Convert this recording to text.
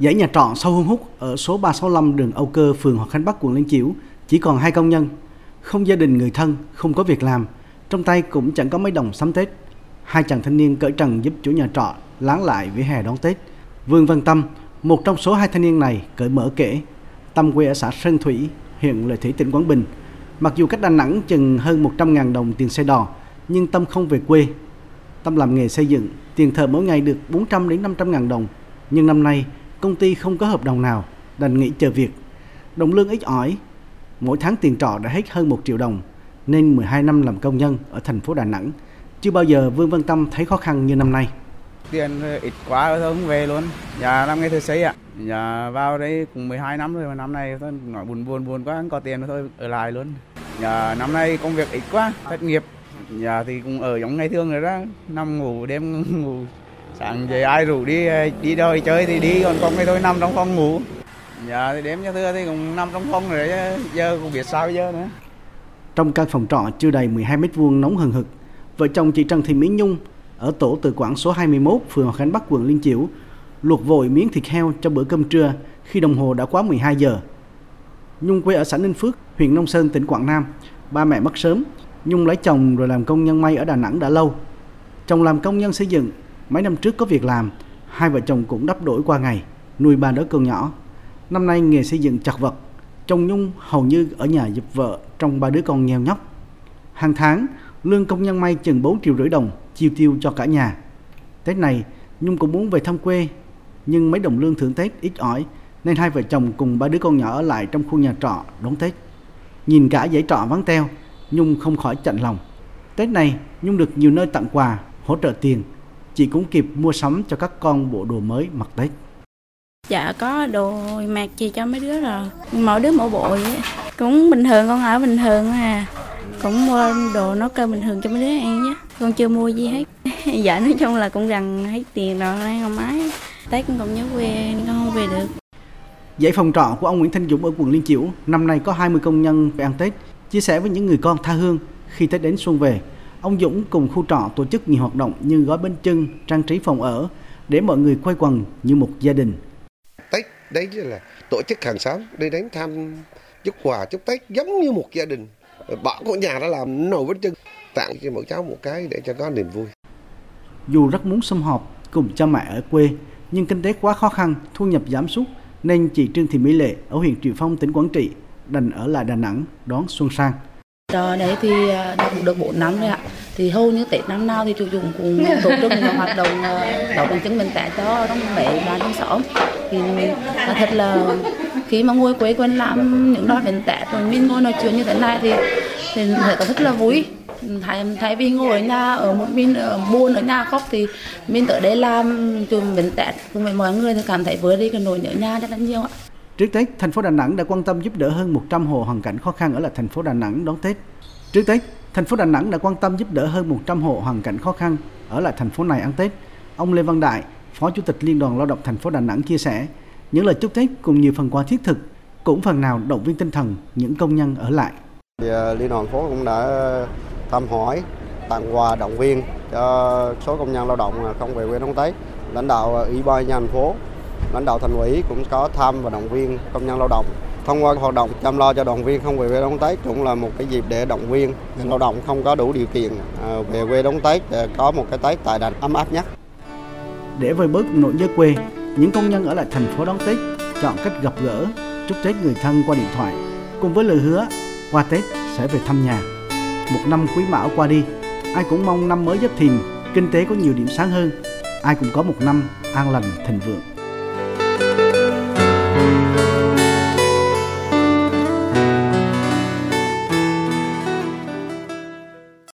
Dãy nhà trọ sau hương hút ở số 365 đường Âu Cơ, phường Hòa Khánh Bắc, quận Liên Chiểu chỉ còn hai công nhân, không gia đình người thân, không có việc làm, trong tay cũng chẳng có mấy đồng sắm Tết. Hai chàng thanh niên cởi trần giúp chủ nhà trọ láng lại vỉa hè đón Tết. Vương Văn Tâm, một trong số hai thanh niên này cởi mở kể, Tâm quê ở xã Sơn Thủy, huyện Lợi Thủy, tỉnh Quảng Bình. Mặc dù cách Đà Nẵng chừng hơn 100.000 đồng tiền xe đò, nhưng Tâm không về quê. Tâm làm nghề xây dựng, tiền thợ mỗi ngày được 400 đến 500 ngàn đồng. Nhưng năm nay, công ty không có hợp đồng nào, đành nghỉ chờ việc. Đồng lương ít ỏi, mỗi tháng tiền trọ đã hết hơn 1 triệu đồng, nên 12 năm làm công nhân ở thành phố Đà Nẵng. Chưa bao giờ Vương Văn Tâm thấy khó khăn như năm nay. Tiền ít quá thôi không về luôn. Nhà năm nghề thứ xây ạ. Nhà vào đây cũng 12 năm rồi mà năm nay tôi nói buồn buồn buồn quá không có tiền thôi ở lại luôn. Nhà năm nay công việc ít quá, thất nghiệp. Nhà thì cũng ở giống ngày thường rồi đó, năm ngủ đêm ngủ sáng về ai rủ đi ờ, đi đâu chơi thì đi còn con cái thôi nằm trong phòng ngủ dạ thì đếm cho thưa thì cũng nằm trong phòng rồi giờ cũng biết sao giờ nữa trong căn phòng trọ chưa đầy 12 mét vuông nóng hừng hực vợ chồng chị Trần Thị Mỹ Nhung ở tổ tự quản số 21 phường Hòa Khánh Bắc quận Liên Chiểu luộc vội miếng thịt heo cho bữa cơm trưa khi đồng hồ đã quá 12 giờ. Nhung quê ở xã Ninh Phước, huyện Nông Sơn, tỉnh Quảng Nam. Ba mẹ mất sớm, Nhung lấy chồng rồi làm công nhân may ở Đà Nẵng đã lâu. Chồng làm công nhân xây dựng, Mấy năm trước có việc làm, hai vợ chồng cũng đắp đổi qua ngày, nuôi ba đứa con nhỏ. Năm nay nghề xây dựng chặt vật, chồng Nhung hầu như ở nhà giúp vợ trong ba đứa con nghèo nhóc. Hàng tháng, lương công nhân may chừng 4 triệu rưỡi đồng, chiêu tiêu cho cả nhà. Tết này, Nhung cũng muốn về thăm quê, nhưng mấy đồng lương thưởng Tết ít ỏi, nên hai vợ chồng cùng ba đứa con nhỏ ở lại trong khu nhà trọ đón Tết. Nhìn cả dãy trọ vắng teo, Nhung không khỏi chạnh lòng. Tết này, Nhung được nhiều nơi tặng quà, hỗ trợ tiền, chị cũng kịp mua sắm cho các con bộ đồ mới mặc Tết. Dạ có đồ mặc gì cho mấy đứa rồi, mỗi đứa mỗi bộ vậy. Cũng bình thường con ở bình thường à. Cũng mua đồ nấu cơm bình thường cho mấy đứa ăn nhé. Con chưa mua gì hết. dạ nói chung là cũng gần hết tiền rồi đang không mái. Tết con còn nhớ quê con không về được. Dãy phòng trọ của ông Nguyễn Thanh Dũng ở quận Liên Chiểu năm nay có 20 công nhân về ăn Tết, chia sẻ với những người con tha hương khi Tết đến xuân về Ông Dũng cùng khu trọ tổ chức nhiều hoạt động như gói bánh trưng, trang trí phòng ở để mọi người quay quần như một gia đình. Tết đấy là tổ chức hàng xóm đi đến thăm chúc quà chúc Tết giống như một gia đình. Bọn của nhà đã làm nồi bánh trưng tặng cho mỗi cháu một cái để cho có niềm vui. Dù rất muốn sum họp cùng cha mẹ ở quê, nhưng kinh tế quá khó khăn, thu nhập giảm sút nên chị Trương Thị Mỹ Lệ ở huyện Triệu Phong, tỉnh Quảng Trị đành ở lại Đà Nẵng đón xuân sang. Trò đấy thì à, đã được 4 năm rồi ạ. Thì hầu như Tết năm nào thì chủ dụng cũng tổ chức những hoạt động à, bằng chứng minh tệ cho trong mấy và trong xóm. Thì là thật là khi mà ngồi quê quên làm những đôi bệnh tệ rồi mình ngồi nói chuyện như thế này thì thì thấy có rất là vui thay thay vì ngồi ở nhà ở một mình ở buồn ở nhà khóc thì mình tới đây làm chùm bệnh tệ cùng với mọi người thì cảm thấy vừa đi cái nỗi nhớ nhà rất là nhiều ạ Trước Tết, thành phố Đà Nẵng đã quan tâm giúp đỡ hơn 100 hộ hoàn cảnh khó khăn ở lại thành phố Đà Nẵng đón Tết. Trước Tết, thành phố Đà Nẵng đã quan tâm giúp đỡ hơn 100 hộ hoàn cảnh khó khăn ở lại thành phố này ăn Tết. Ông Lê Văn Đại, Phó Chủ tịch Liên đoàn Lao động thành phố Đà Nẵng chia sẻ, những lời chúc Tết cùng nhiều phần quà thiết thực cũng phần nào động viên tinh thần những công nhân ở lại. À, Liên đoàn phố cũng đã thăm hỏi, tặng quà động viên cho số công nhân lao động không về quê đón Tết. Lãnh đạo à, Ủy ban nhân thành phố lãnh đạo thành ủy cũng có thăm và động viên công nhân lao động thông qua hoạt động chăm lo cho đoàn viên không về quê đón Tết cũng là một cái dịp để động viên người lao động không có đủ điều kiện à, về quê đón Tết để có một cái Tết tại đà ấm áp nhất. Để vơi bớt nỗi nhớ quê, những công nhân ở lại thành phố đón Tết chọn cách gặp gỡ, chúc Tết người thân qua điện thoại, cùng với lời hứa qua Tết sẽ về thăm nhà. Một năm quý mão qua đi, ai cũng mong năm mới giáp thìn, kinh tế có nhiều điểm sáng hơn, ai cũng có một năm an lành thịnh vượng.